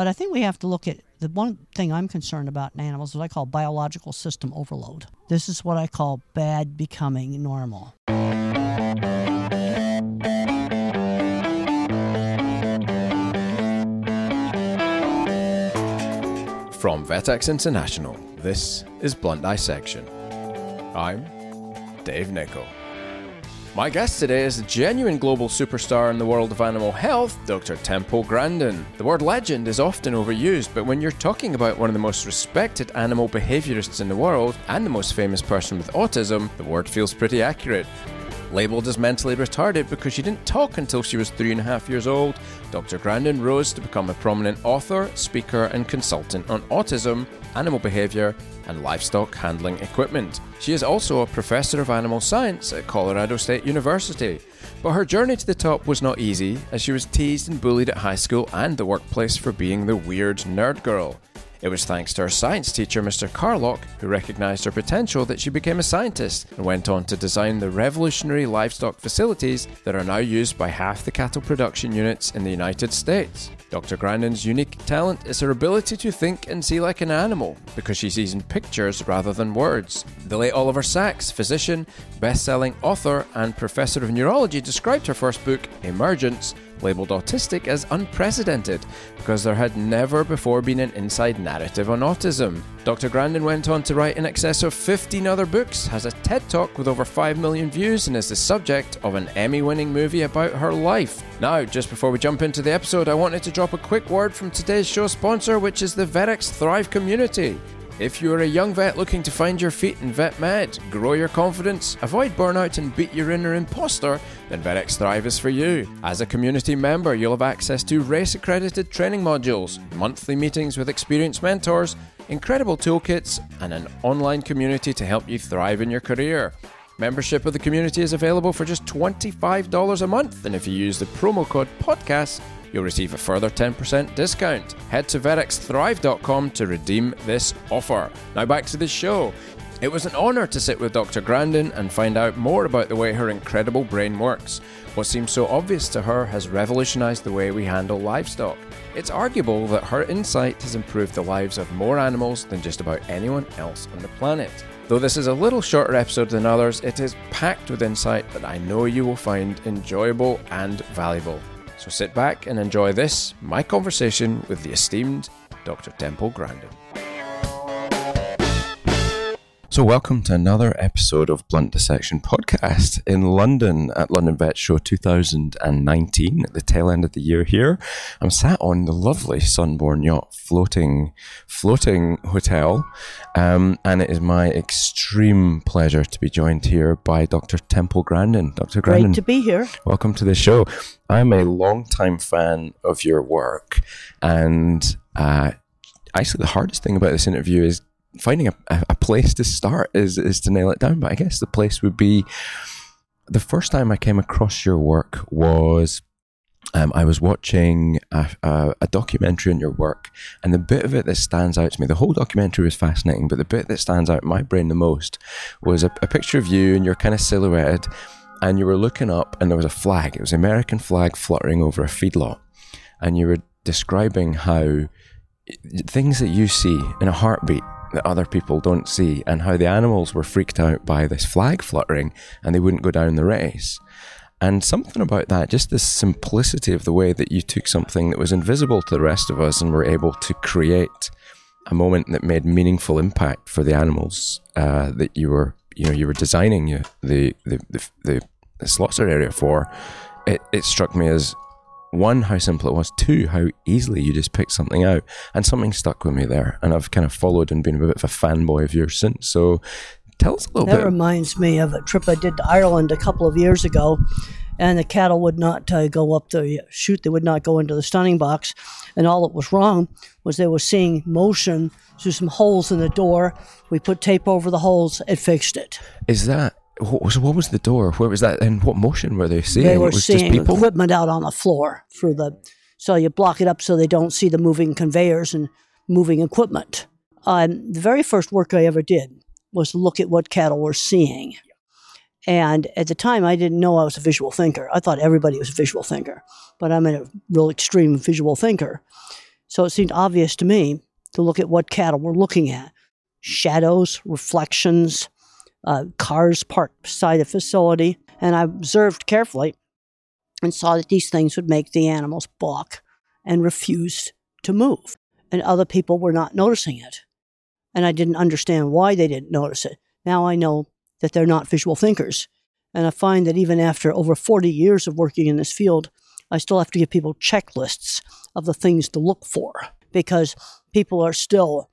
But I think we have to look at the one thing I'm concerned about in animals is what I call biological system overload. This is what I call bad becoming normal. From VetX International, this is Blunt Dissection. I'm Dave Nichol. My guest today is a genuine global superstar in the world of animal health, Dr. Temple Grandin. The word legend is often overused, but when you're talking about one of the most respected animal behaviorists in the world and the most famous person with autism, the word feels pretty accurate. Labelled as mentally retarded because she didn't talk until she was three and a half years old, Dr. Grandin rose to become a prominent author, speaker, and consultant on autism, animal behaviour, and livestock handling equipment. She is also a professor of animal science at Colorado State University. But her journey to the top was not easy, as she was teased and bullied at high school and the workplace for being the weird nerd girl. It was thanks to her science teacher, Mr. Carlock, who recognised her potential that she became a scientist and went on to design the revolutionary livestock facilities that are now used by half the cattle production units in the United States. Dr. Grandin's unique talent is her ability to think and see like an animal, because she sees in pictures rather than words. The late Oliver Sacks, physician, best selling author, and professor of neurology, described her first book, Emergence, labelled autistic as unprecedented because there had never before been an inside narrative on autism. Dr. Grandin went on to write in excess of 15 other books, has a TED Talk with over 5 million views, and is the subject of an Emmy winning movie about her life. Now, just before we jump into the episode, I wanted to drop a quick word from today's show sponsor, which is the VetX Thrive community. If you're a young vet looking to find your feet in vet med, grow your confidence, avoid burnout, and beat your inner imposter, then VetX Thrive is for you. As a community member, you'll have access to race accredited training modules, monthly meetings with experienced mentors, incredible toolkits, and an online community to help you thrive in your career. Membership of the community is available for just $25 a month, and if you use the promo code PODCAST, you'll receive a further 10% discount. Head to vetxthrive.com to redeem this offer. Now back to the show. It was an honour to sit with Dr. Grandin and find out more about the way her incredible brain works. What seems so obvious to her has revolutionised the way we handle livestock. It's arguable that her insight has improved the lives of more animals than just about anyone else on the planet. Though this is a little shorter episode than others, it is packed with insight that I know you will find enjoyable and valuable. So sit back and enjoy this, my conversation with the esteemed Dr. Temple Grandin. So, welcome to another episode of Blunt Dissection Podcast in London at London Vet Show 2019, at the tail end of the year here. I'm sat on the lovely Sunborn Yacht floating, floating hotel, um, and it is my extreme pleasure to be joined here by Dr. Temple Grandin. Dr. Grandin. Great to be here. Welcome to the show. I'm a long-time fan of your work, and uh, actually, the hardest thing about this interview is finding a, a place to start is is to nail it down. But I guess the place would be the first time I came across your work was um, I was watching a, a, a, documentary on your work, and the bit of it that stands out to me, the whole documentary was fascinating, but the bit that stands out in my brain the most was a, a picture of you and you're kind of silhouetted, and you were looking up, and there was a flag. It was an American flag fluttering over a feedlot, and you were describing how things that you see in a heartbeat that other people don't see, and how the animals were freaked out by this flag fluttering and they wouldn't go down the race. And something about that, just the simplicity of the way that you took something that was invisible to the rest of us and were able to create a moment that made meaningful impact for the animals uh, that you were, you know, you were designing the the the, the, the slaughter area for. It, it struck me as one, how simple it was. Two, how easily you just picked something out. And something stuck with me there. And I've kind of followed and been a bit of a fanboy of yours since. So tell us a little that bit. That reminds me of a trip I did to Ireland a couple of years ago. And the cattle would not uh, go up the chute, they would not go into the stunning box. And all that was wrong was they were seeing motion through some holes in the door. We put tape over the holes, it fixed it. Is that what was, what was the door? Where was that? And what motion were they seeing? They were seeing equipment out on the floor through the. So you block it up so they don't see the moving conveyors and moving equipment. Um, the very first work I ever did was look at what cattle were seeing. And at the time, I didn't know I was a visual thinker. I thought everybody was a visual thinker, but I'm a real extreme visual thinker. So it seemed obvious to me to look at what cattle were looking at shadows, reflections, uh, cars parked beside the facility. And I observed carefully and saw that these things would make the animals balk and refuse to move. And other people were not noticing it. And I didn't understand why they didn't notice it. Now I know that they're not visual thinkers. And I find that even after over 40 years of working in this field, I still have to give people checklists of the things to look for because people are still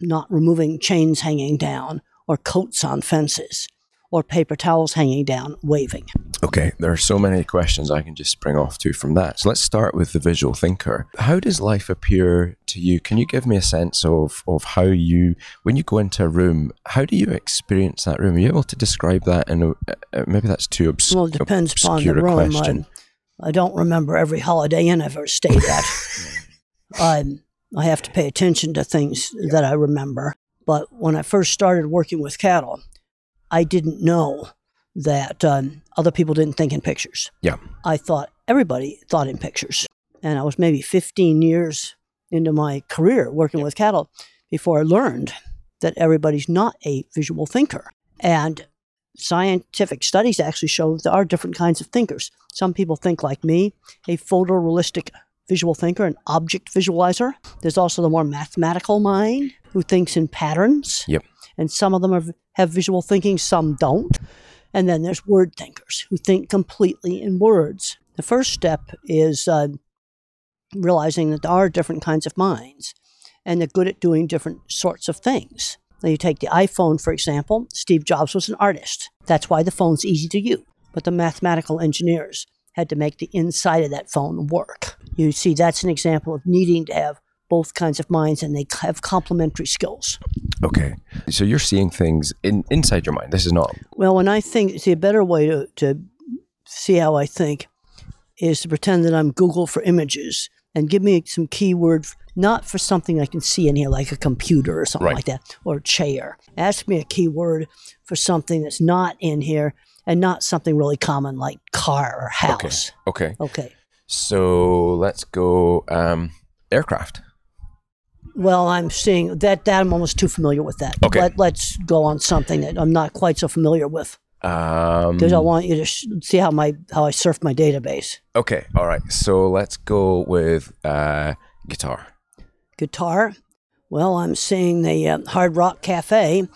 not removing chains hanging down or coats on fences or paper towels hanging down waving. Okay, there are so many questions I can just spring off to from that. So let's start with the visual thinker. How does life appear to you? Can you give me a sense of, of how you, when you go into a room, how do you experience that room? Are you able to describe that? And uh, maybe that's too obs- Well, it depends upon the room. question. I, I don't remember every Holiday Inn I've ever stayed at. um, I have to pay attention to things that I remember. But when I first started working with cattle, I didn't know that um, other people didn't think in pictures. Yeah. I thought everybody thought in pictures. And I was maybe 15 years into my career working with cattle before I learned that everybody's not a visual thinker. And scientific studies actually show there are different kinds of thinkers. Some people think like me, a photorealistic visual thinker, an object visualizer. There's also the more mathematical mind who thinks in patterns. Yep. And some of them are, have visual thinking, some don't. And then there's word thinkers who think completely in words. The first step is uh, realizing that there are different kinds of minds and they're good at doing different sorts of things. Now, you take the iPhone, for example, Steve Jobs was an artist. That's why the phone's easy to use. But the mathematical engineers had to make the inside of that phone work. You see, that's an example of needing to have both kinds of minds and they have complementary skills. Okay. So you're seeing things in, inside your mind. This is not. Well, when I think, see, a better way to, to see how I think is to pretend that I'm Google for images and give me some keyword, not for something I can see in here, like a computer or something Right. like that, or a chair. Ask me a keyword for something that's not in here and not something really common like car or house. Okay. Okay. okay. So let's go um, aircraft. Well, I'm seeing that, that I'm almost too familiar with that. Okay. Let, let's go on something that I'm not quite so familiar with Um, because I want you to sh- see how my how I surf my database. okay. All right. So let's go with uh, guitar. guitar. Well, I'm seeing the uh, Hard Rock Cafe.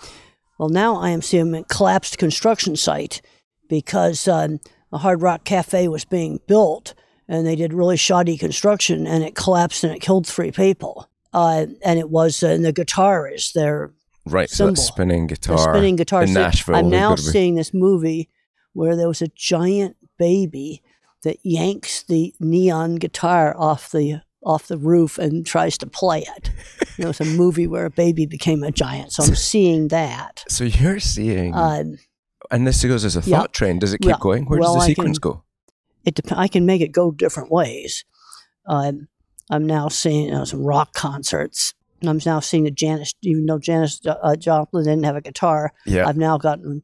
Well, now I am seeing a collapsed construction site because um, the Hard Rock Cafe was being built and they did really shoddy construction and it collapsed and it killed three people. Uh, and it was, uh, and the guitar is their Right. So Symbol. spinning the guitar. spinning guitar. in So Nashville. I'm now seeing this movie where there was a giant baby that yanks the neon guitar off the off the roof and tries to play it. You know, it's a movie where a baby became a giant. So I'm seeing that. So you're seeing, Um, and this goes as a thought train. Does it keep Yeah. going? Where Well, does the sequence can- go? it dep- I can make it go different ways. Um, I'm now seeing you know, some rock concerts. And I'm now seeing the Janis, even though Janis uh, Joplin didn't have a guitar, Yeah. I've now gotten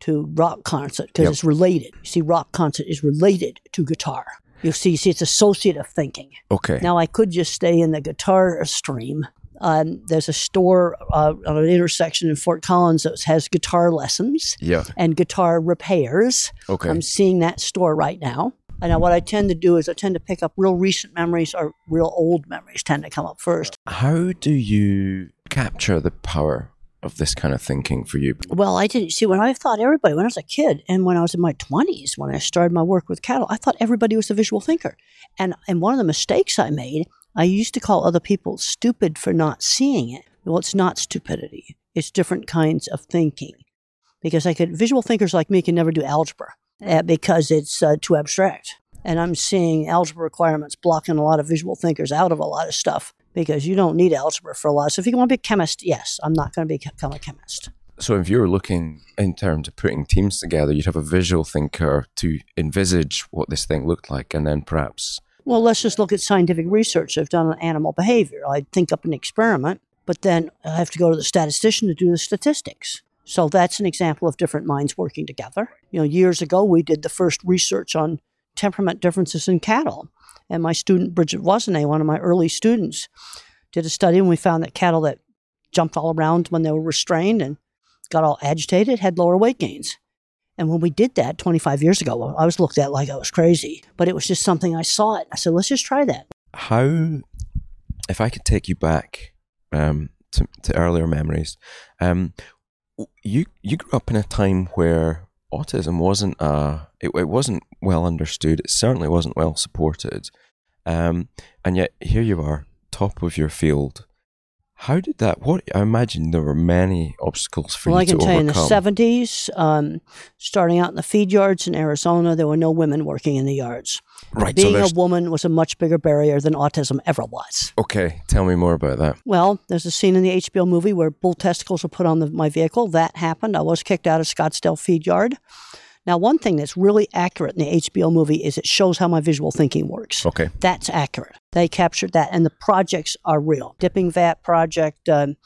to rock concert because Yep. it's related. You see, rock concert is related to guitar. You see, see, it's associative thinking. Okay. Now, I could just stay in the guitar stream. Um, there's a store uh, on an intersection in Fort Collins that has guitar lessons yeah. and guitar repairs. Okay. I'm seeing that store right now. And now what I tend to do is I tend to pick up real recent memories or real old memories tend to come up first. How do you capture the power of this kind of thinking for you? Well, I didn't see when I thought everybody when I was a kid and when I was in my twenties when I started my work with cattle, I thought everybody was a visual thinker. And and one of the mistakes I made, I used to call other people stupid for not seeing it. Well, it's not stupidity. It's different kinds of thinking. Because I could visual thinkers like me can never do algebra uh, because it's uh, too abstract. And I'm seeing algebra requirements blocking a lot of visual thinkers out of a lot of stuff because you don't need algebra for a lot. So if you want to be a chemist, yes, I'm not going to become a chemist. So if you were looking in terms of putting teams together, you'd have a visual thinker to envisage what this thing looked like, and then perhaps Well, let's just look at scientific research I've done on animal behavior. I'd think up an experiment, but then I have to go to the statistician to do the statistics. So that's an example of different minds working together. You know, years ago we did the first research on temperament differences in cattle, And my student, Bridget Voisinet, one of my early students, did a study and we found that cattle that jumped all around when they were restrained and got all agitated had lower weight gains. And when we did that 25 years ago, I was looked at like I was crazy, but it was just something I saw it. I said, let's just try that. How, if I could take you back um, to, to earlier memories, um, you you grew up in a time where autism wasn't uh it, it wasn't well understood. It certainly wasn't well supported, um, and yet here you are, top of your field, how did that? What I imagine there were many obstacles for well, you I can to tell you in the seventies, um, starting out in the feed yards in Arizona, there were no women working in the yards. right. so Being a woman was a much bigger barrier than autism ever was. okay. Tell me more about that. Well, there's a scene in the HBO movie where bull testicles were put on the, my vehicle. That happened. I was kicked out of Scottsdale feed yard. Now, one thing that's really accurate in the HBO movie is it shows how my visual thinking works. Okay. That's accurate. They captured that, and the projects are real. Dipping Vat project, um,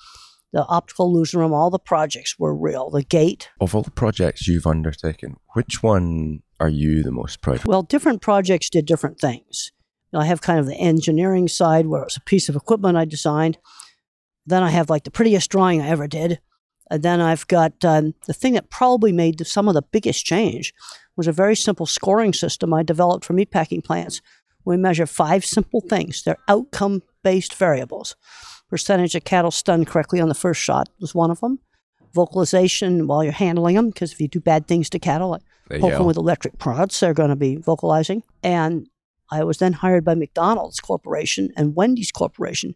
the optical illusion room, all the projects were real. The gate. Of all the projects you've undertaken, which one are you the most proud of? Well, different projects did different things. You know, I have kind of the engineering side where it was a piece of equipment I designed. Then I have like the prettiest drawing I ever did. And then I've got um, the thing that probably made some of the biggest change was a very simple scoring system I developed for meatpacking plants. We measure five simple things. They're outcome based variables. Percentage of cattle stunned correctly on the first shot was one of them. Vocalization while you're handling them, because if you do bad things to cattle, like They poke them with electric prods, they're going to be vocalizing. And I was then hired by McDonald's Corporation and Wendy's Corporation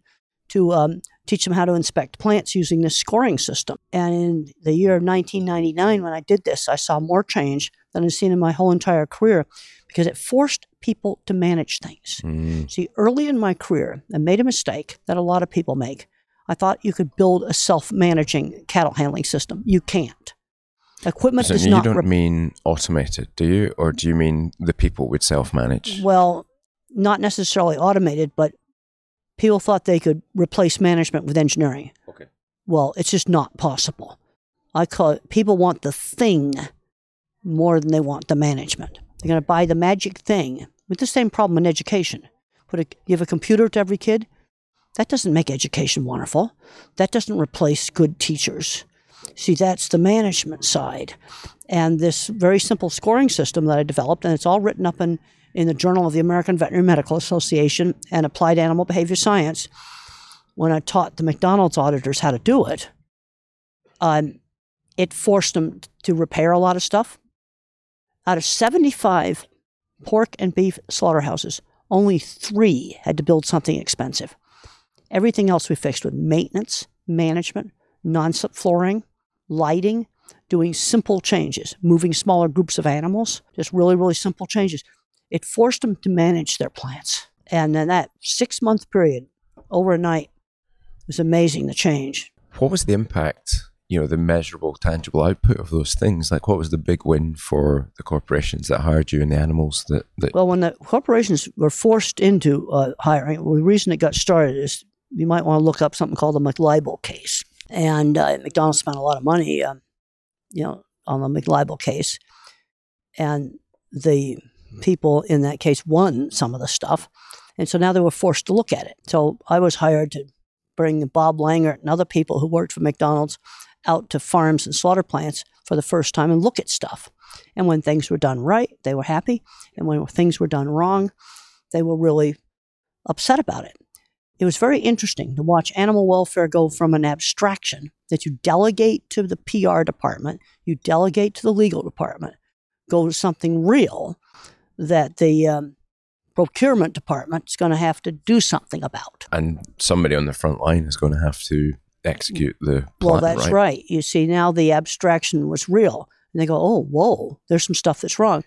to um, teach them how to inspect plants using this scoring system. And in the year of 1999, when I did this, I saw more change than I've seen in my whole entire career because it forced people to manage things. Mm, See, early in my career, I made a mistake that a lot of people make. I thought you could build a self managing cattle handling system. You can't. Equipment so does you not don't rep- mean automated, do you, or do you mean the people would self-manage? Well, not necessarily automated, but people thought they could replace management with engineering. Okay. Well, it's just not possible. I call it people want the thing more than they want the management. They're going to buy the magic thing with the same problem in education. Put a, give a computer to every kid. That doesn't make education wonderful. That doesn't replace good teachers. See, that's the management side. And this very simple scoring system that I developed, and it's all written up in, in the Journal of the American Veterinary Medical Association and Applied Animal Behavior Science. When I taught the McDonald's auditors how to do it, um, it forced them to repair a lot of stuff. Out of 75 pork and beef slaughterhouses, only three had to build something expensive. Everything else we fixed with maintenance, management, non-slip flooring, lighting, doing simple changes, moving smaller groups of animals, just really, really simple changes. It forced them to manage their plants. And then that six month period, overnight, was amazing the change. What was the impact? You know, the measurable, tangible output of those things. Like, what was the big win for the corporations that hired you and the animals that that Well, when the corporations were forced into uh, hiring, well, the reason it got started is you might want to look up something called the McLibel case. And uh, McDonald's spent a lot of money, um, you know, on the McLibel case. And the people in that case won some of the stuff. And so now they were forced to look at it. So I was hired to bring Bob Langert and other people who worked for McDonald's out to farms and slaughter plants for the first time and look at stuff. And when things were done right, they were happy. And when things were done wrong, they were really upset about it. It was very interesting to watch animal welfare go from an abstraction that you delegate to the PR department, you delegate to the legal department, go to something real that the um, procurement department is going to have to do something about. and somebody on the front line is going to have to execute the plan, Well, that's right? right. You see, now the abstraction was real. And they go, oh, whoa, there's some stuff that's wrong.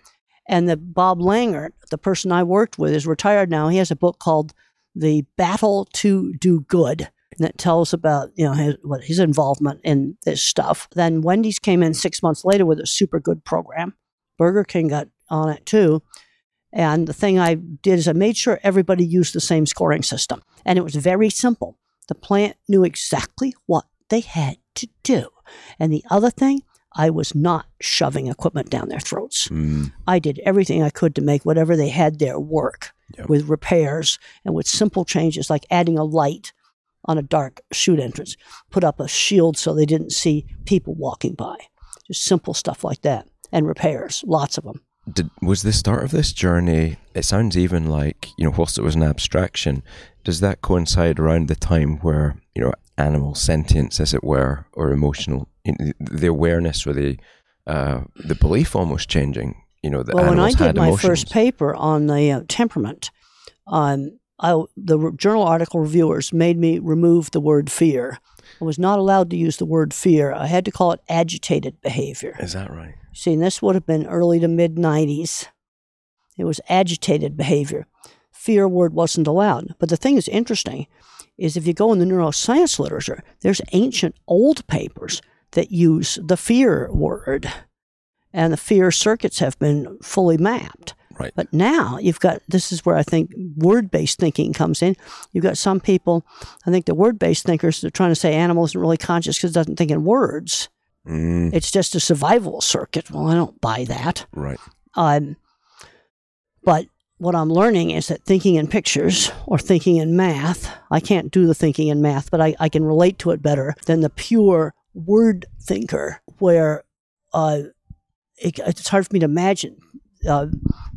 And the Bob Langert, the person I worked with, is retired now. He has a book called The Battle to Do Good. that tells about, you know, his, what his involvement in this stuff. Then Wendy's came in six months later with a super good program. Burger King got on it too. And the thing I did is I made sure everybody used the same scoring system. And it was very simple. The plant knew exactly what they had to do. And the other thing, I was not shoving equipment down their throats. Mm, I did everything I could to make whatever they had there work. Yep. with repairs and with simple changes like adding a light on a dark chute entrance, put up a shield so they didn't see people walking by. Just simple stuff like that. And repairs, lots of them. Did, was the start of this journey? It sounds even like you know, whilst it was an abstraction, does that coincide around the time where you know animal sentience, as it were, or emotional, you know, the awareness or the uh, the belief almost changing? You know, that animals are not? well, when I did my emotions. first paper on the uh, temperament, um, I, the journal article reviewers made me remove the word fear. I was not allowed to use the word fear. I had to call it agitated behavior. Is that right? See, and this would have been early to mid 90s. It was agitated behavior. Fear word wasn't allowed. But the thing that's interesting is if you go in the neuroscience literature, there's ancient old papers that use the fear word. And the fear circuits have been fully mapped. Right. But now you've got this is where I think word based thinking comes in. You've got some people, I think the word based thinkers, they're trying to say animal isn't really conscious because it doesn't think in words. Mm, It's just a survival circuit. Well, I don't buy that. right. Um, but what I'm learning is that thinking in pictures or thinking in math, I can't do the thinking in math, but I, I can relate to it better than the pure word thinker, where uh, it, it's hard for me to imagine uh,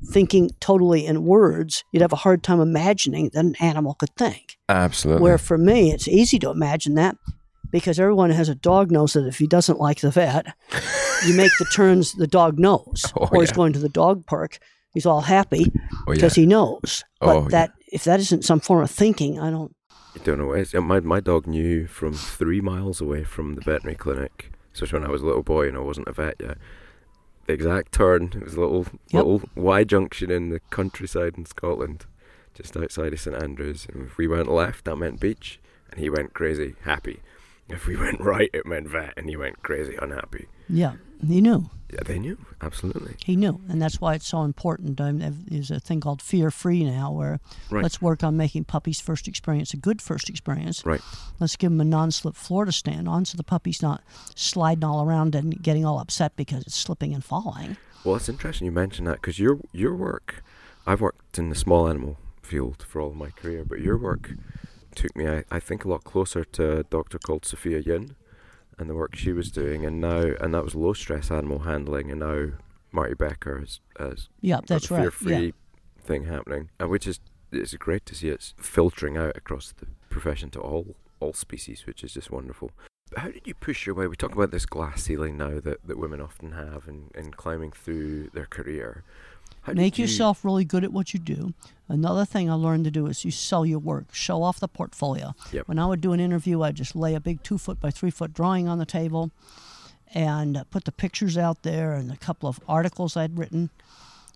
thinking totally in words. You'd have a hard time imagining that an animal could think. Absolutely. Where for me, it's easy to imagine that because everyone has a dog knows that if he doesn't like the vet, you make the turns the dog knows. Oh, or he's going to the dog park, he's all happy oh, yeah. because he knows. But Oh, yeah. that if that isn't some form of thinking, I don't. I don't know. It's, my my dog knew from three miles away from the veterinary clinic. So when I was a little boy and I wasn't a vet yet, the exact turn. It was a little Yep. little Y junction in the countryside in Scotland, just outside of St Andrews. And if we went left, that meant beach, and he went crazy, happy. If we went right, it meant vet, and he went crazy, unhappy. Yeah, he knew. They knew absolutely. He knew, and that's why it's so important. Um, there's a thing called fear free now, where Right. let's work on making puppies' first experience a good first experience. Right. Let's give them a non-slip floor to stand on, so the puppy's not sliding all around and getting all upset because it's slipping and falling. Well, it's interesting you mention that because your your work, I've worked in the small animal field for all of my career, but your work took me, I, I think, a lot closer to a doctor called Sophia Yin and the work she was doing, and now and that was low stress animal handling, and now Marty Becker has, has Yeah, got that's right. fear-free Yeah. thing happening, and which is it's great to see it's filtering out across the profession to all all species, which is just wonderful. How did you push your way? We talk about this glass ceiling now that, that women often have in, in climbing through their career. How Make you- yourself really good at what you do. Another thing I learned to do is you sell your work, show off the portfolio. Yep. When I would do an interview, I'd just lay a big two foot by three foot drawing on the table and uh, put the pictures out there and a couple of articles I'd written.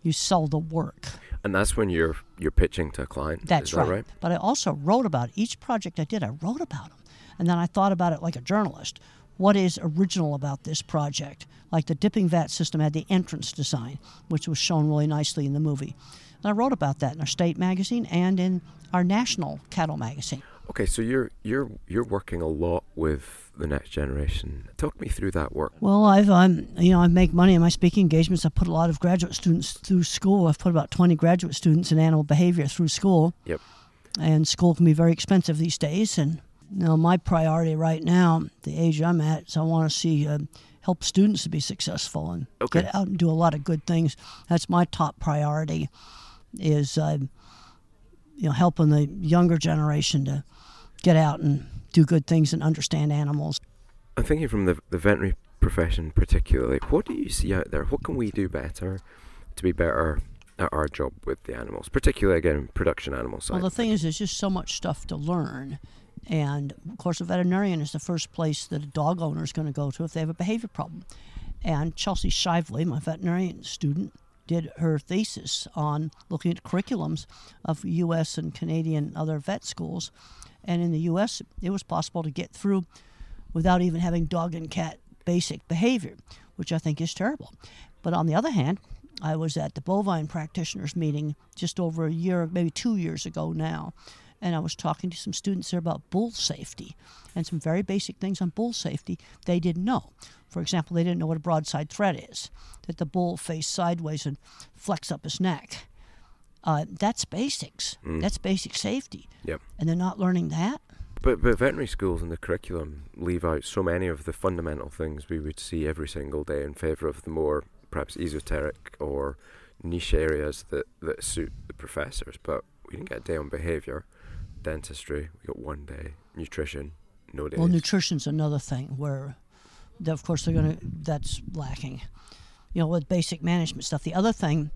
You sell the work. and that's when you're you're pitching to a client. That's is that right. right? But I also wrote about each project I did. I wrote about them, and then I thought about it like a journalist. What is original about this project? Like the dipping vat system had the entrance design, which was shown really nicely in the movie. And I wrote about that in our state magazine and in our national cattle magazine. Okay, so you're you're you're working a lot with the next generation. Talk me through that work. Well, I've I'm you know I make money in my speaking engagements. I put a lot of graduate students through school. I've put about twenty graduate students in animal behavior through school. Yep. And school can be very expensive these days. And you know, my priority right now, the age I'm at, is I want to see uh, help students to be successful and Okay. get out and do a lot of good things. That's my top priority. Is uh, you know helping the younger generation to get out and do good things and understand animals. I'm thinking from the the veterinary profession particularly. What do you see out there? What can we do better to be better at our job with the animals, particularly again production animal side? Well, the thing is, there's just so much stuff to learn. And of course, a veterinarian is the first place that a dog owner is going to go to if they have a behavior problem. And Chelsea Shivley, my veterinarian student, did her thesis on looking at curriculums of U.S. and Canadian other vet schools. And in the U.S., it was possible to get through without even having dog and cat basic behavior, which I think is terrible. But on the other hand, I was at the bovine practitioners meeting just over a year, maybe two years ago now, and I was talking to some students there about bull safety and some very basic things on bull safety they didn't know. For example, they didn't know what a broadside threat is, that the bull face sideways and flex up his neck. Uh, that's basics. That's basic safety. Yep. And they're not learning that. But but veterinary schools and the curriculum leave out so many of the fundamental things we would see every single day in favour of the more perhaps esoteric or niche areas that, that suit the professors. But we didn't get a day on behaviour, dentistry. We got one day. Nutrition, no days. Well, nutrition's another thing where, of course, they're gonna. That's lacking. You know, with basic management stuff. The other thing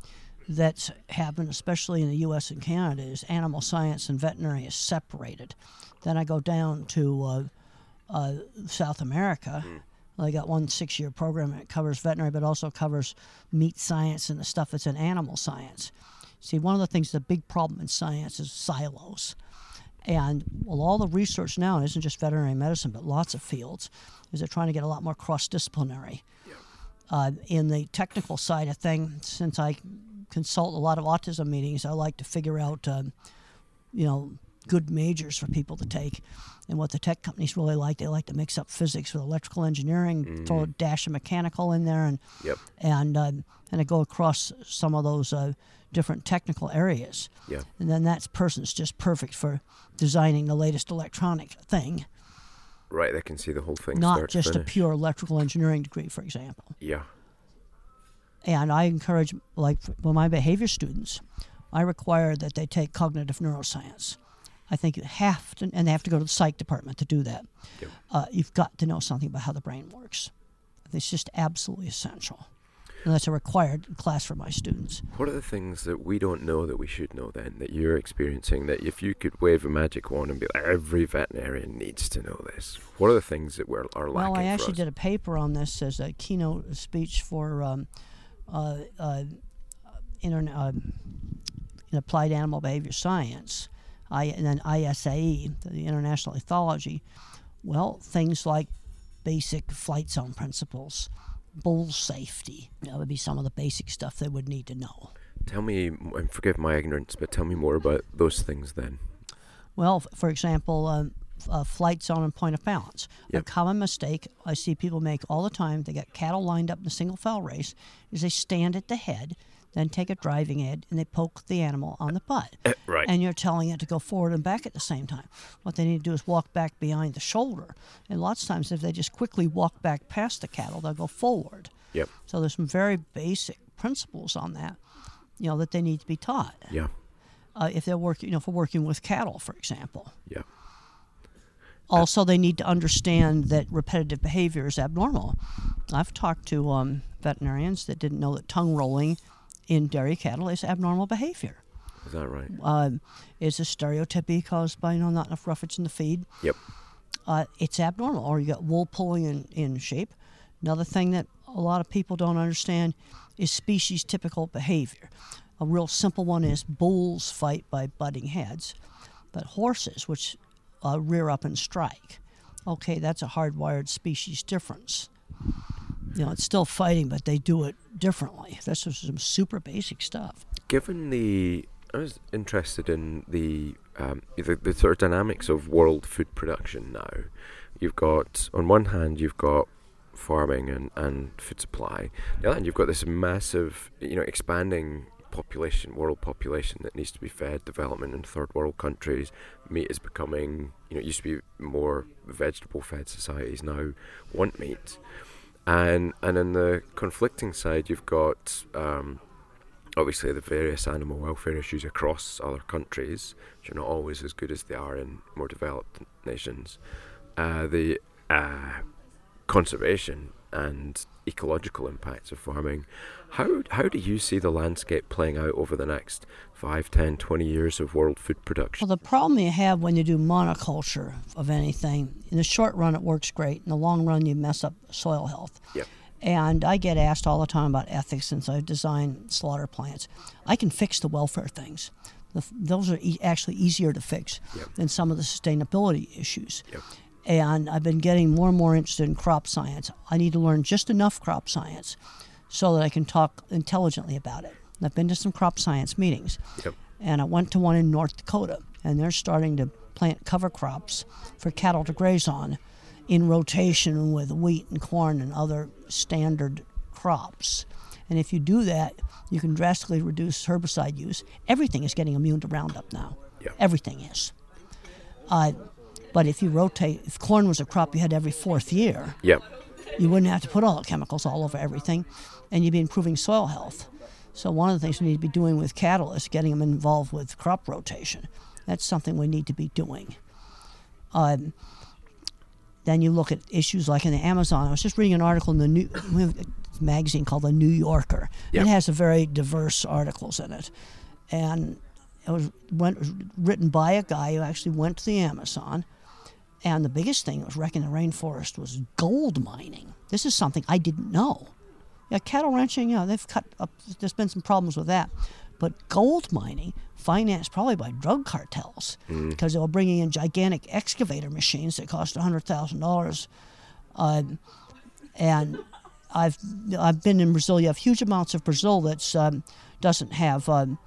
that's happened, especially in the U.S. and Canada, is animal science and veterinary is separated. Then I go down to uh, uh, South America. They got one six-year program that covers veterinary, but also covers meat science and the stuff that's in animal science. See, one of the things, the big problem in science is silos. And well, all the research now it isn't just veterinary medicine, but lots of fields, is they're trying to get a lot more cross-disciplinary. Uh, in the technical side of things, since I consult a lot of autism meetings, I like to figure out, um, you know, good majors for people to take. And what the tech companies really like, they like to mix up physics with electrical engineering, throw a dash of mechanical in there, and Yep. and um, and go across some of those uh, different technical areas. Yeah. And then that person's just perfect for designing the latest electronic thing, Right, they can see the whole thing. not just a pure electrical engineering degree, for example. Yeah. And I encourage, like for my behavior students, I require that they take cognitive neuroscience. I think you have to, and they have to go to the psych department to do that. Yep. Uh, you've got to know something about how the brain works. It's just absolutely essential. And that's a required class for my students. What are the things that we don't know that we should know then that you're experiencing that if you could wave a magic wand and be like every veterinarian needs to know this? What are the things that we're are lacking? Well, I actually did a paper on this as a keynote speech for um, uh, uh, uh, in applied animal behavior science, I, and then ISAE, the International Ethology. Well, things like basic flight zone principles, bull safety. That would be some of the basic stuff they would need to know. Tell me, and forgive my ignorance, but tell me more about those things then. Well, for example, um, uh, flight zone and point of balance. Yep. A common mistake I see people make all the time, they get cattle lined up in a single fell race, is they stand at the head, then take a driving edge, and they poke the animal on the butt. right. And you're telling it to go forward and back at the same time. What they need to do is walk back behind the shoulder. And lots of times, if they just quickly walk back past the cattle, they'll go forward. Yep. So there's some very basic principles on that, you know, that they need to be taught. Yeah. Uh, if they're working, you know, for working with cattle, for example. Yeah. Also, they need to understand that repetitive behavior is abnormal. I've talked to um, veterinarians that didn't know that tongue rolling in dairy cattle is abnormal behavior. Is that right? Um, it's a stereotypy caused by you know not enough roughage in the feed. Yep. Uh, it's abnormal. Or you got wool pulling in, in shape. Another thing that a lot of people don't understand is species typical behavior. A real simple one is bulls fight by butting heads, but horses, which uh, rear up and strike, okay, that's a hardwired species difference. You know, it's still fighting, but they do it differently. That's just some super basic stuff. Given the, I was interested in the, um, the the sort of dynamics of world food production now. You've got on one hand you've got farming and, and food supply. On the other hand you've got this massive, you know, expanding population, world population that needs to be fed. Development in third world countries. Meat is becoming, you know, it used to be more vegetable fed societies now want meat. And and on the conflicting side, you've got um, obviously the various animal welfare issues across other countries, which are not always as good as they are in more developed nations. Uh, the uh, conservation and ecological impacts of farming. How how do you see the landscape playing out over the next 5, 10, 20 years of world food production? Well, the problem you have when you do monoculture of anything, in the short run it works great. In the long run, you mess up soil health. Yep. And I get asked all the time about ethics since I design slaughter plants. I can fix the welfare things. The, those are e- actually easier to fix Yep. than some of the sustainability issues. Yep. And I've been getting more and more interested in crop science. I need to learn just enough crop science so that I can talk intelligently about it. And I've been to some crop science meetings Yep. and I went to one in North Dakota, and they're starting to plant cover crops for cattle to graze on in rotation with wheat and corn and other standard crops. And if you do that, you can drastically reduce herbicide use. Everything is getting immune to Roundup now. Yeah. Everything is. Uh, but if you rotate, if corn was a crop you had every fourth year, Yeah. you wouldn't have to put all the chemicals all over everything, and you'd be improving soil health. So one of the things we need to be doing with cattle is getting them involved with crop rotation. That's something we need to be doing. Um, then you look at issues like in the Amazon. I was just reading an article in the new we have a magazine called the New Yorker. Yep. It has a very diverse articles in it, and it was, went, was written by a guy who actually went to the Amazon. And the biggest thing that was wrecking the rainforest was gold mining. This is something I didn't know. Yeah, cattle ranching, yeah, they've cut up. There's been some problems with that, but gold mining, financed probably by drug cartels, because they were bringing in gigantic excavator machines that cost hundred thousand dollars. Um, and I've I've been in Brazil. You have huge amounts of Brazil that um, doesn't have, um,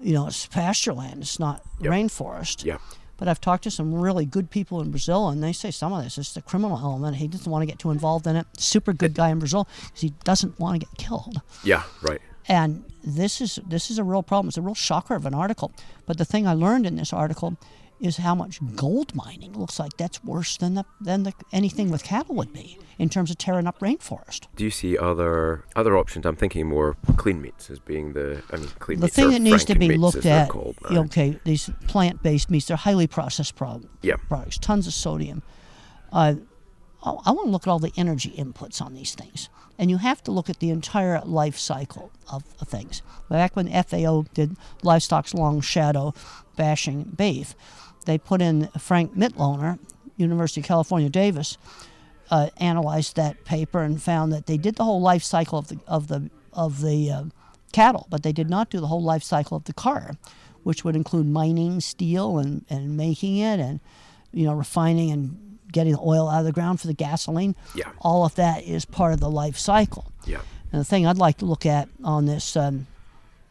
you know, it's pasture land. It's not Yep. rainforest. Yeah. But I've talked to some really good people in Brazil, and they say some of this is the criminal element. He doesn't want to get too involved in it. Super good guy in Brazil because he doesn't want to get killed. Yeah. Right. And this is this is a real problem. It's a real shocker of an article. But the thing I learned in this article is how much gold mining looks like that's worse than the than the, anything with cattle would be in terms of tearing up rainforest. Do you see other other options? I'm thinking more clean meats as being the. I mean, clean meats. The meats thing that needs to be looked at, called okay, these plant-based meats, they're highly processed pro- Yeah. products, tons of sodium. Uh, I, I want to look at all the energy inputs on these things, and you have to look at the entire life cycle of, things. Back when FAO did livestock's long shadow bashing beef, they put in Frank Mitloehner, University of California, Davis, uh, analyzed that paper and found that they did the whole life cycle of the of the of the uh, cattle, but they did not do the whole life cycle of the car, which would include mining steel and, and making it and you know refining and getting the oil out of the ground for the gasoline. Yeah. All of that is part of the life cycle. Yeah. And the thing I'd like to look at on this, um,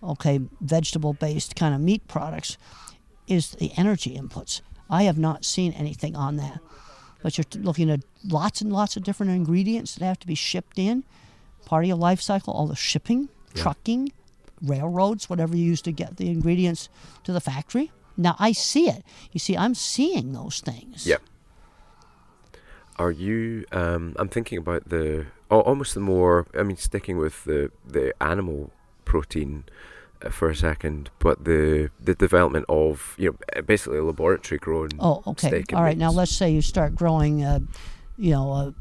okay, vegetable based kind of meat products is the energy inputs. I have not seen anything on that. But you're looking at lots and lots of different ingredients that have to be shipped in. Part of your life cycle, all the shipping, trucking, railroads, whatever you use to get the ingredients to the factory. Now I see it. You see, I'm seeing those things. Yeah. Are you? Um, I'm thinking about the oh, almost the more. I mean, sticking with the the animal protein uh, for a second, but the the development of you know basically a laboratory grown. Oh, okay. All right. Now let's say you start growing, uh, you know, uh,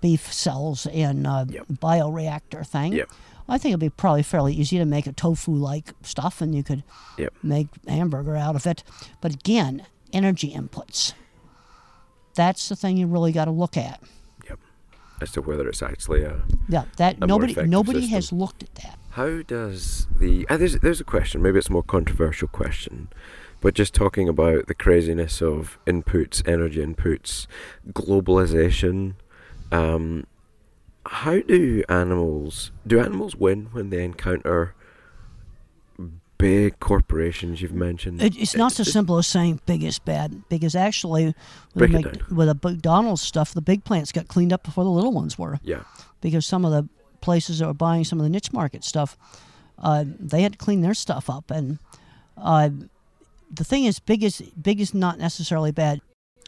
beef cells in a Yep. bioreactor thing. Yep. I think it'd be probably fairly easy to make a tofu-like stuff, and you could Yep. make hamburger out of it. But again, energy inputs. That's the thing you really got to look at. Yep. As to whether it's actually a. Yeah, that more nobody nobody has looked at that. How does the uh, there's there's a question maybe it's a more controversial question, but just talking about the craziness of inputs, energy inputs, globalization. Um, how do animals do animals win when they encounter big corporations? You've mentioned It, it's not so simple as saying big is bad, because actually, with, Break the it Mc- down. with the McDonald's stuff, the big plants got cleaned up before the little ones were. Yeah, because some of the places that were buying some of the niche market stuff, uh, they had to clean their stuff up. And uh, the thing is, big is big is not necessarily bad,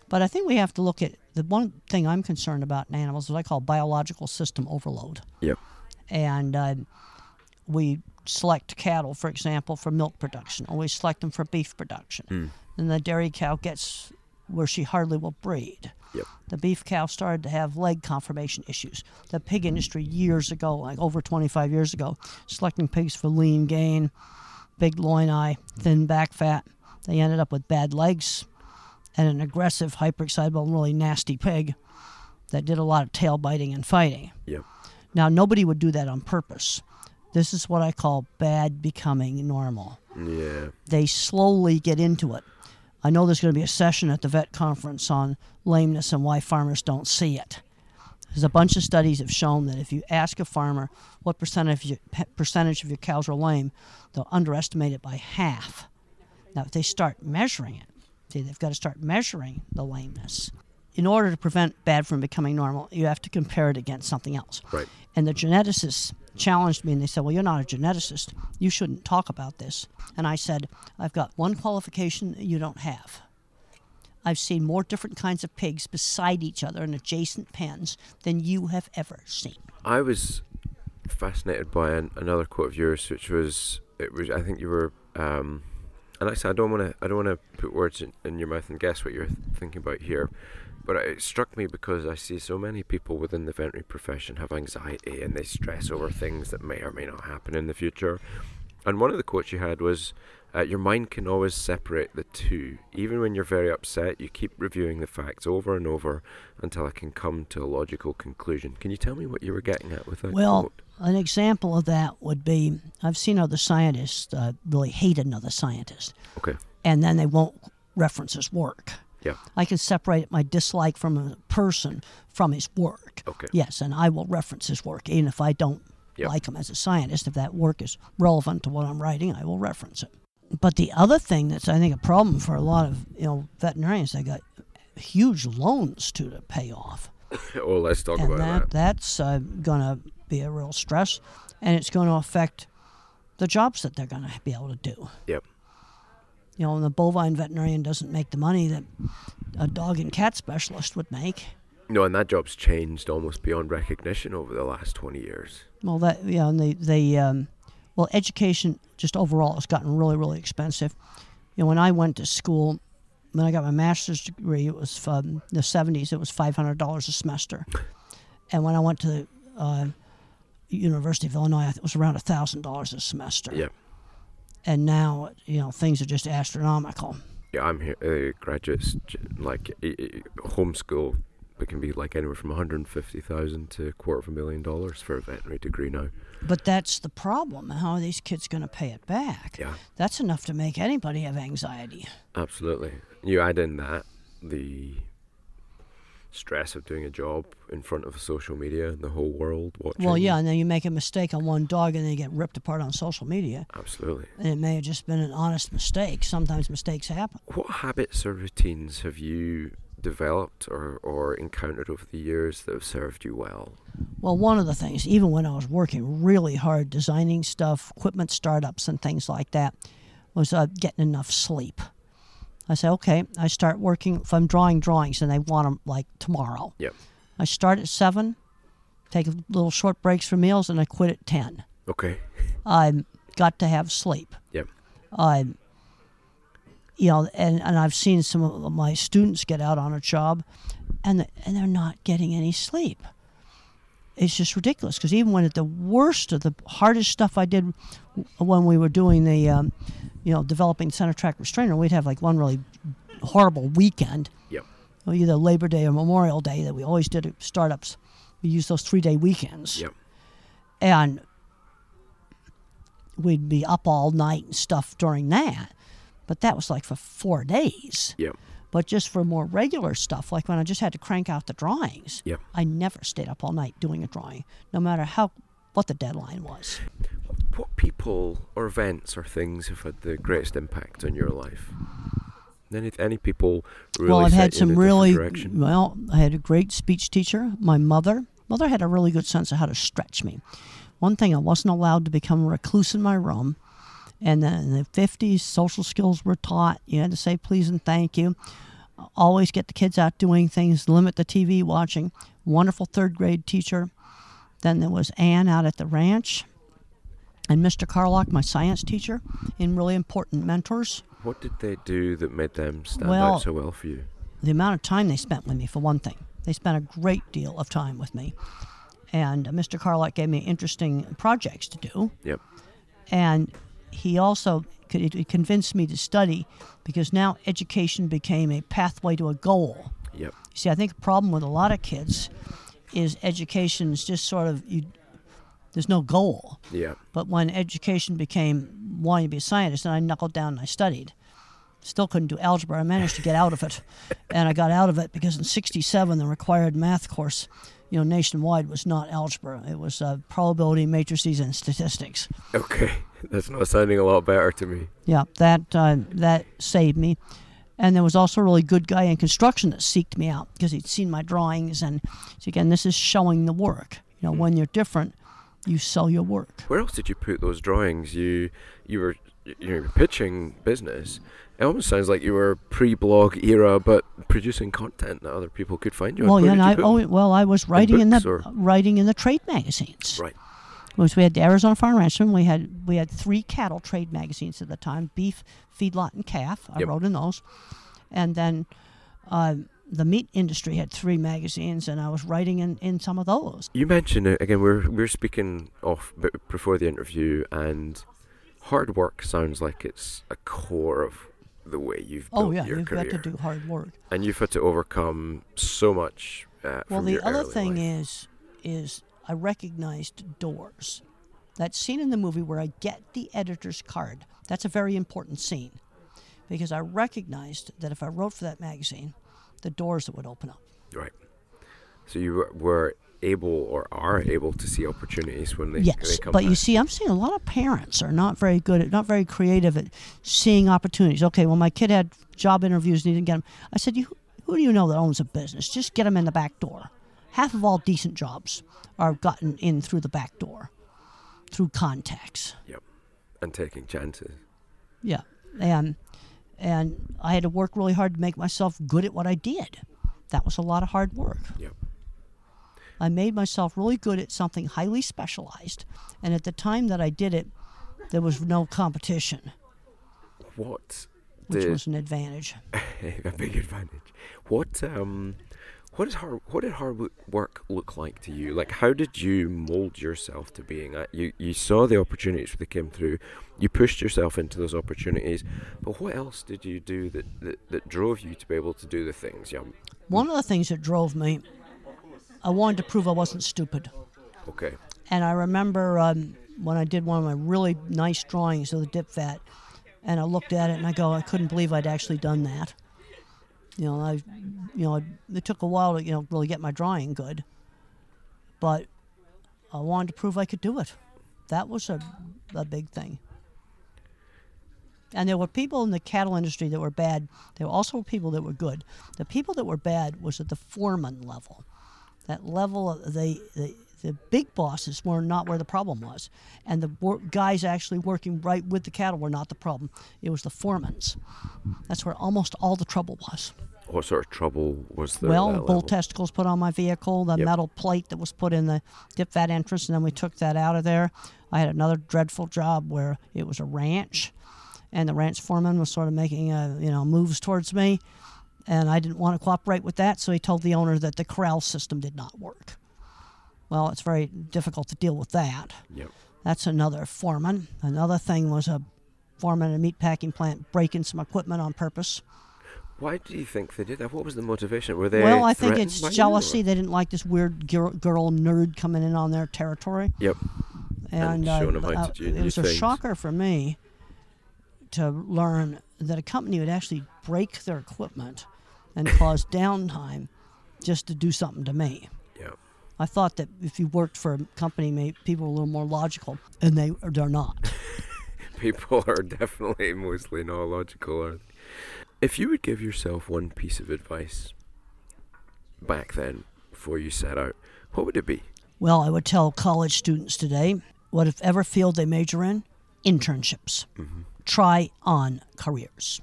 but I think we have to look at the one thing I'm concerned about in animals is what I call biological system overload. Yep. And uh, we select cattle, for example, for milk production, we select them for beef production. Hmm. And the dairy cow gets where she hardly will breed Yep. the beef cow started to have leg conformation issues. The pig industry years ago, like over 25 years ago, selecting pigs for lean gain, big loin eye, thin back fat, they ended up with bad legs and an aggressive, hyperexcitable, and really nasty pig that did a lot of tail biting and fighting. Yep. Now, nobody would do that on purpose. This is what I call bad becoming normal Yeah. they slowly get into it. I know there's going to be a session at the vet conference on lameness and why farmers don't see it. There's a bunch of studies have shown that if you ask a farmer what percentage of your, percentage of your cows are lame, they'll underestimate it by half. Now, if they start measuring it, see, they've got to start measuring the lameness. In order to prevent bad from becoming normal, you have to compare it against something else. Right. And the geneticists challenged me and they said, Well, you're not a geneticist. You shouldn't talk about this. And I said, I've got one qualification you don't have. I've seen more different kinds of pigs beside each other in adjacent pens than you have ever seen. I was fascinated by an, another quote of yours, which was it was I think you were, um, and said I don't want to I don't want to put words in, in your mouth and guess what you're thinking about here, but it struck me because I see so many people within the veterinary profession have anxiety and they stress over things that may or may not happen in the future. And one of the quotes you had was, uh, "Your mind can always separate the two. Even when you're very upset, you keep reviewing the facts over and over until I can come to a logical conclusion." Can you tell me what you were getting at with that Well, quote? an example of that would be I've seen other scientists uh, really hate another scientist, Okay. and then they won't reference his work. Yeah. I can separate my dislike from a person from his work. Okay. Yes, and I will reference his work, even if I don't Yep. like him as a scientist. If that work is relevant to what I'm writing, I will reference it. But the other thing that's I think a problem for a lot of you know veterinarians, they got huge loans to to pay off, oh, let's talk and about that that. that's uh, going to be a real stress, and it's going to affect the jobs that they're going to be able to do. Yep. You know, and the bovine veterinarian doesn't make the money that a dog and cat specialist would make. No, and that job's changed almost beyond recognition over the last twenty years. Well, that yeah, and the the um, well, education just overall has gotten really really expensive. You know, when I went to school, when I got my master's degree, it was from the '70s. It was five hundred dollars a semester, and when I went to the uh, University of Illinois, it was around a thousand dollars a semester. Yep. And now, you know, things are just astronomical. Yeah, I'm here. Uh, graduates like homeschool. It can be like anywhere from 150,000 to a quarter of a million dollars for a veterinary degree now. But that's the problem. How are these kids going to pay it back? Yeah, That's enough to make anybody have anxiety. absolutely. You add in that the stress of doing a job in front of social media and the whole world watching. Well, yeah, and then you make a mistake on one dog and then you get ripped apart on social media. absolutely. And it may have just been an honest mistake. Sometimes mistakes happen. What habits or routines have you developed or, or encountered over the years that have served you well? Well, one of the things, even when I was working really hard designing stuff, equipment startups, and things like that, was uh, getting enough sleep. I say, okay, I start working. If I'm drawing drawings and they want them like tomorrow, Yep. I start at seven, take a little short breaks for meals, and I quit at ten. Okay. I've got to have sleep. Yep. I, you know, and, and I've seen some of my students get out on a job, and and they're not getting any sleep. It's just ridiculous because even when at the worst of the hardest stuff I did when we were doing the, um, you know, developing center track restrainer, we'd have like one really horrible weekend, Yep. either Labor Day or Memorial Day that we always did at startups. We used those three day weekends Yep. and we'd be up all night and stuff during that. But that was like for four days. Yep. But just for more regular stuff, like when I just had to crank out the drawings, Yep. I never stayed up all night doing a drawing, no matter how what the deadline was. What people or events or things have had the greatest impact on your life? Any any people really well, I've had some really direction? well. I had a great speech teacher. My mother, mother had a really good sense of how to stretch me. One thing, I wasn't allowed to become a recluse in my room. And then in the 50s, social skills were taught. You had to say please and thank you. Always get the kids out doing things, limit the TV watching. Wonderful third grade teacher. Then there was Ann out at the ranch. And Mr. Carlock, my science teacher, and really important mentors. What did they do that made them stand Well- out so well for you? the amount of time they spent with me, for one thing. They spent a great deal of time with me. And Mr. Carlock gave me interesting projects to do. Yep. And he also it- convinced me to study because now education became a pathway to a goal. Yep. See, I think a problem with a lot of kids is education is just sort of, you, there's no goal. Yeah. But when education became wanting to be a scientist, and I knuckled down and I studied. Still couldn't do algebra. I managed to get out of it, and I got out of it because in '67 the required math course, you know, nationwide was not algebra. It was uh, probability, matrices, and statistics. Okay. That's not sounding a lot better to me. Yeah, that uh, that saved me. And there was also a really good guy in construction that seeked me out because he'd seen my drawings. And so again, this is showing the work. You know, when you're different, you sell your work. Where else did you put those drawings? You you were you were pitching business. It almost sounds like you were pre-blog era, but producing content that other people could find you. Well, yeah, I oh, well, I was writing in the or- writing in the trade magazines. Right. was we had the Arizona Farmer Ranchman. We had we had three cattle trade magazines at the time: beef, feedlot, and calf. I Yep. wrote in those, and then uh, the meat industry had three magazines, and I was writing in, in some of those. You mentioned it again. We're we're speaking off before the interview, and hard work sounds like it's a core of the way you've built Oh yeah, your you've career, got to do hard work. and you've had to overcome so much. Uh, Well, the other thing life. is, is I recognized doors. That scene in the movie where I get the editor's card. That's a very important scene, because I recognized that if I wrote for that magazine, the doors that would open up. right. So you were- were able or are able to see opportunities when they, they Yes, come but you see, I'm seeing a lot of parents are not very good at, not very creative at seeing opportunities. Okay, well, my kid had job interviews and he didn't get them. I said, you, who do you know that owns a business? Just get them in the back door. Half of all decent jobs are gotten in through the back door, through contacts. Yep. And taking chances. Yeah, and and I had to work really hard to make myself good at what I did. That was a lot of hard work. Yep. I made myself really good at something highly specialized, and at the time that I did it, there was no competition, What which was an advantage. a big advantage? What um, what is hard? What did hard work look like to you? Like, how did you mold yourself to being that? You you saw the opportunities that came through, you pushed yourself into those opportunities, but what else did you do that that, that drove you to be able to do the things? Yeah. One of the things that drove me, I wanted to prove I wasn't stupid. Okay. And I remember um, when I did one of my really nice drawings of the dip vat, and I looked at it and I go, I couldn't believe I'd actually done that. You know, I, you know, it took a while to you know really get my drawing good, but I wanted to prove I could do it. That was a, a big thing. And there were people in the cattle industry that were bad. There were also people that were good. The people that were bad was at the foreman level that level of the, the the big bosses were not where the problem was and the wor- guys actually working right with the cattle were not the problem it was the foremans that's where almost all the trouble was What sort of trouble was there? well bull level? testicles put on my vehicle the Yep. metal plate that was put in the dip vat entrance and then we took that out of there i had another dreadful job where it was a ranch and the ranch foreman was sort of making uh, you know moves towards me and I didn't want to cooperate with that, so he told the owner that the corral system did not work. Well, it's very difficult to deal with that. Yep. That's another foreman. Another thing was a foreman at a meat packing plant breaking some equipment on purpose. Why do you think they did that? What was the motivation? Were they? well, I think it's jealousy. They didn't like this weird girl, girl nerd coming in on their territory. Yep. and, And showing uh, 'em how to uh, it was a shocker for me to learn that a company would actually break their equipment and cause downtime just to do something to me. Yeah. I thought that if you worked for a company, maybe people were a little more logical, and they they're not. People are definitely mostly not logical. Are they? If you would give yourself one piece of advice back then, before you set out, what would it be? Well, I would tell college students today, whatever field they major in, internships. Mm-hmm. Try on careers.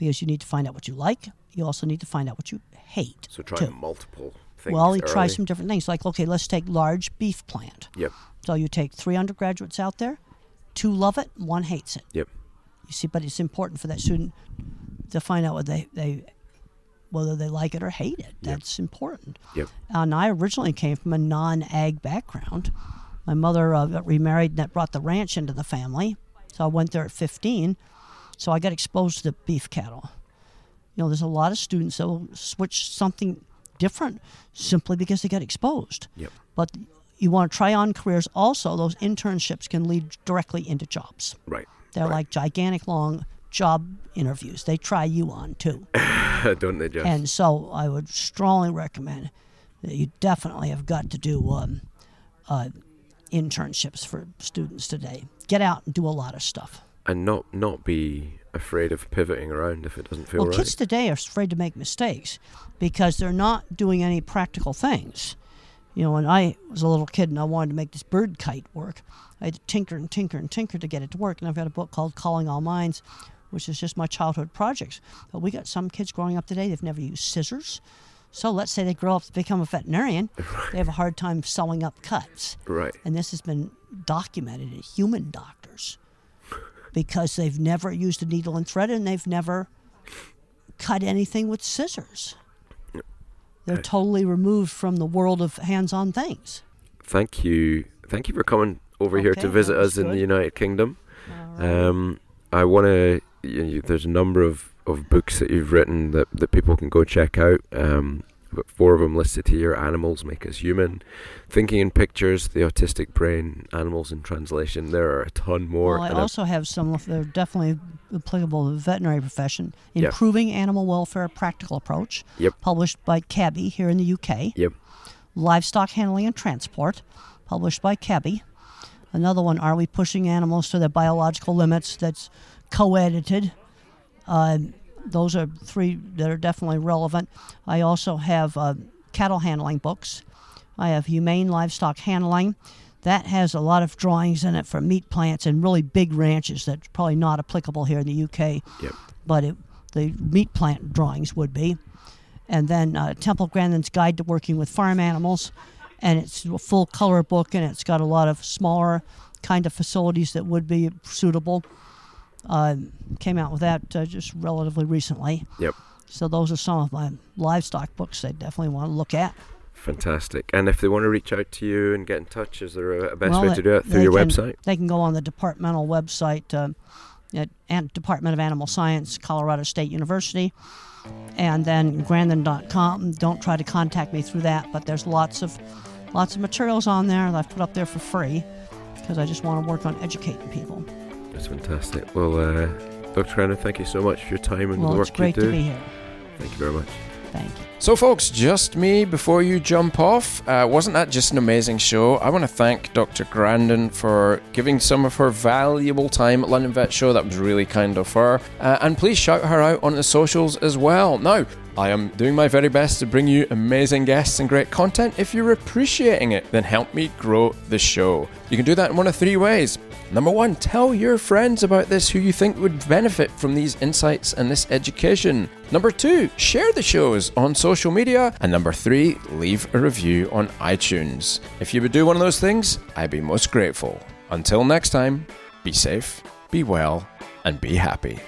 Because you need to find out what you like. You also need to find out what you hate. So try too. multiple things. Well, you try some different things. Like, okay, let's take large beef plant. Yep. So you take three undergraduates out there, two love it, one hates it. Yep. You see, but it's important for that student to find out what they, they whether they like it or hate it. That's important. Yep. And I originally came from a non-ag background. My mother uh, got remarried and that brought the ranch into the family. So I went there at 15. So I got exposed to beef cattle. You know, there's a lot of students that will switch something different simply because they get exposed. Yep. But you want to try on careers. Also, those internships can lead directly into jobs. Right. They're right. like gigantic long job interviews. They try you on too. don't they just? And so I would strongly recommend that you definitely have got to do um, uh, internships for students today. Get out and do a lot of stuff. And not not be afraid of pivoting around if it doesn't feel well, right. kids today are afraid to make mistakes because they're not doing any practical things. You know, when I was a little kid and I wanted to make this bird kite work, I had to tinker and tinker and tinker to get it to work. And I've got a book called Calling All Minds, which is just my childhood projects. But we got some kids growing up today, they've never used scissors. So let's say they grow up to become a veterinarian, they have a hard time sewing up cuts. Right. And this has been documented in human doctors because they've never used a needle and thread and they've never cut anything with scissors. They're totally removed from the world of hands on things. Thank you. Thank you for coming over here to visit that was us in the. United Kingdom. Um, I want to. You know, there's a number of, of books that you've written that, that people can go check out. Um, but four of them listed here: "Animals Make Us Human," "Thinking in Pictures," "The Autistic Brain," "Animals in Translation." There are a ton more. Well, I and I- also have some of they're definitely applicable to the veterinary profession. Yep. Improving Animal Welfare Practical Approach, Yep. published by CABI here in the UK. Yep. Livestock Handling and Transport, published by CABI. Another one, Are We Pushing Animals to Their Biological Limits? That's co edited. Uh, those are three that are definitely relevant. I also have uh, cattle handling books. I have Humane Livestock Handling. That has a lot of drawings in it for meat plants and really big ranches that's probably not applicable here in the UK, Yep. but it, the meat plant drawings would be. And then uh, Temple Grandin's Guide to Working with Farm Animals, and it's a full color book, and it's got a lot of smaller kind of facilities that would be suitable. Uh, came out with that uh, just relatively recently. Yep. So those are some of my livestock books they definitely want to look at. Fantastic. And if they want to reach out to you and get in touch, is there a, best Well, way they- to do it through your can- website? They can go on the departmental website uh, at An- Department of Animal Science, Colorado State University, and then Grandin.com. Don't try to contact me through that, but there's lots of lots of materials on there that I've put up there for free because I just want to work on educating people. That's fantastic. Well, uh, Dr. Crowner, thank you so much for your time and well, the work it's great you do. to be here. Thank you very much. Thank you. So, folks, just me before you jump off. Uh, wasn't that just an amazing show? I want to thank Dr. Grandin for giving some of her valuable time at London Vet Show. That was really kind of her. Uh, and please shout her out on the socials as well. Now, I am doing my very best to bring you amazing guests and great content. If you're appreciating it, then help me grow the show. You can do that in one of three ways. Number one, tell your friends about this who you think would benefit from these insights and this education. Number two, share the shows on social media. And number three, leave a review on iTunes. If you would do one of those things, I'd be most grateful. Until next time, be safe, be well, and be happy.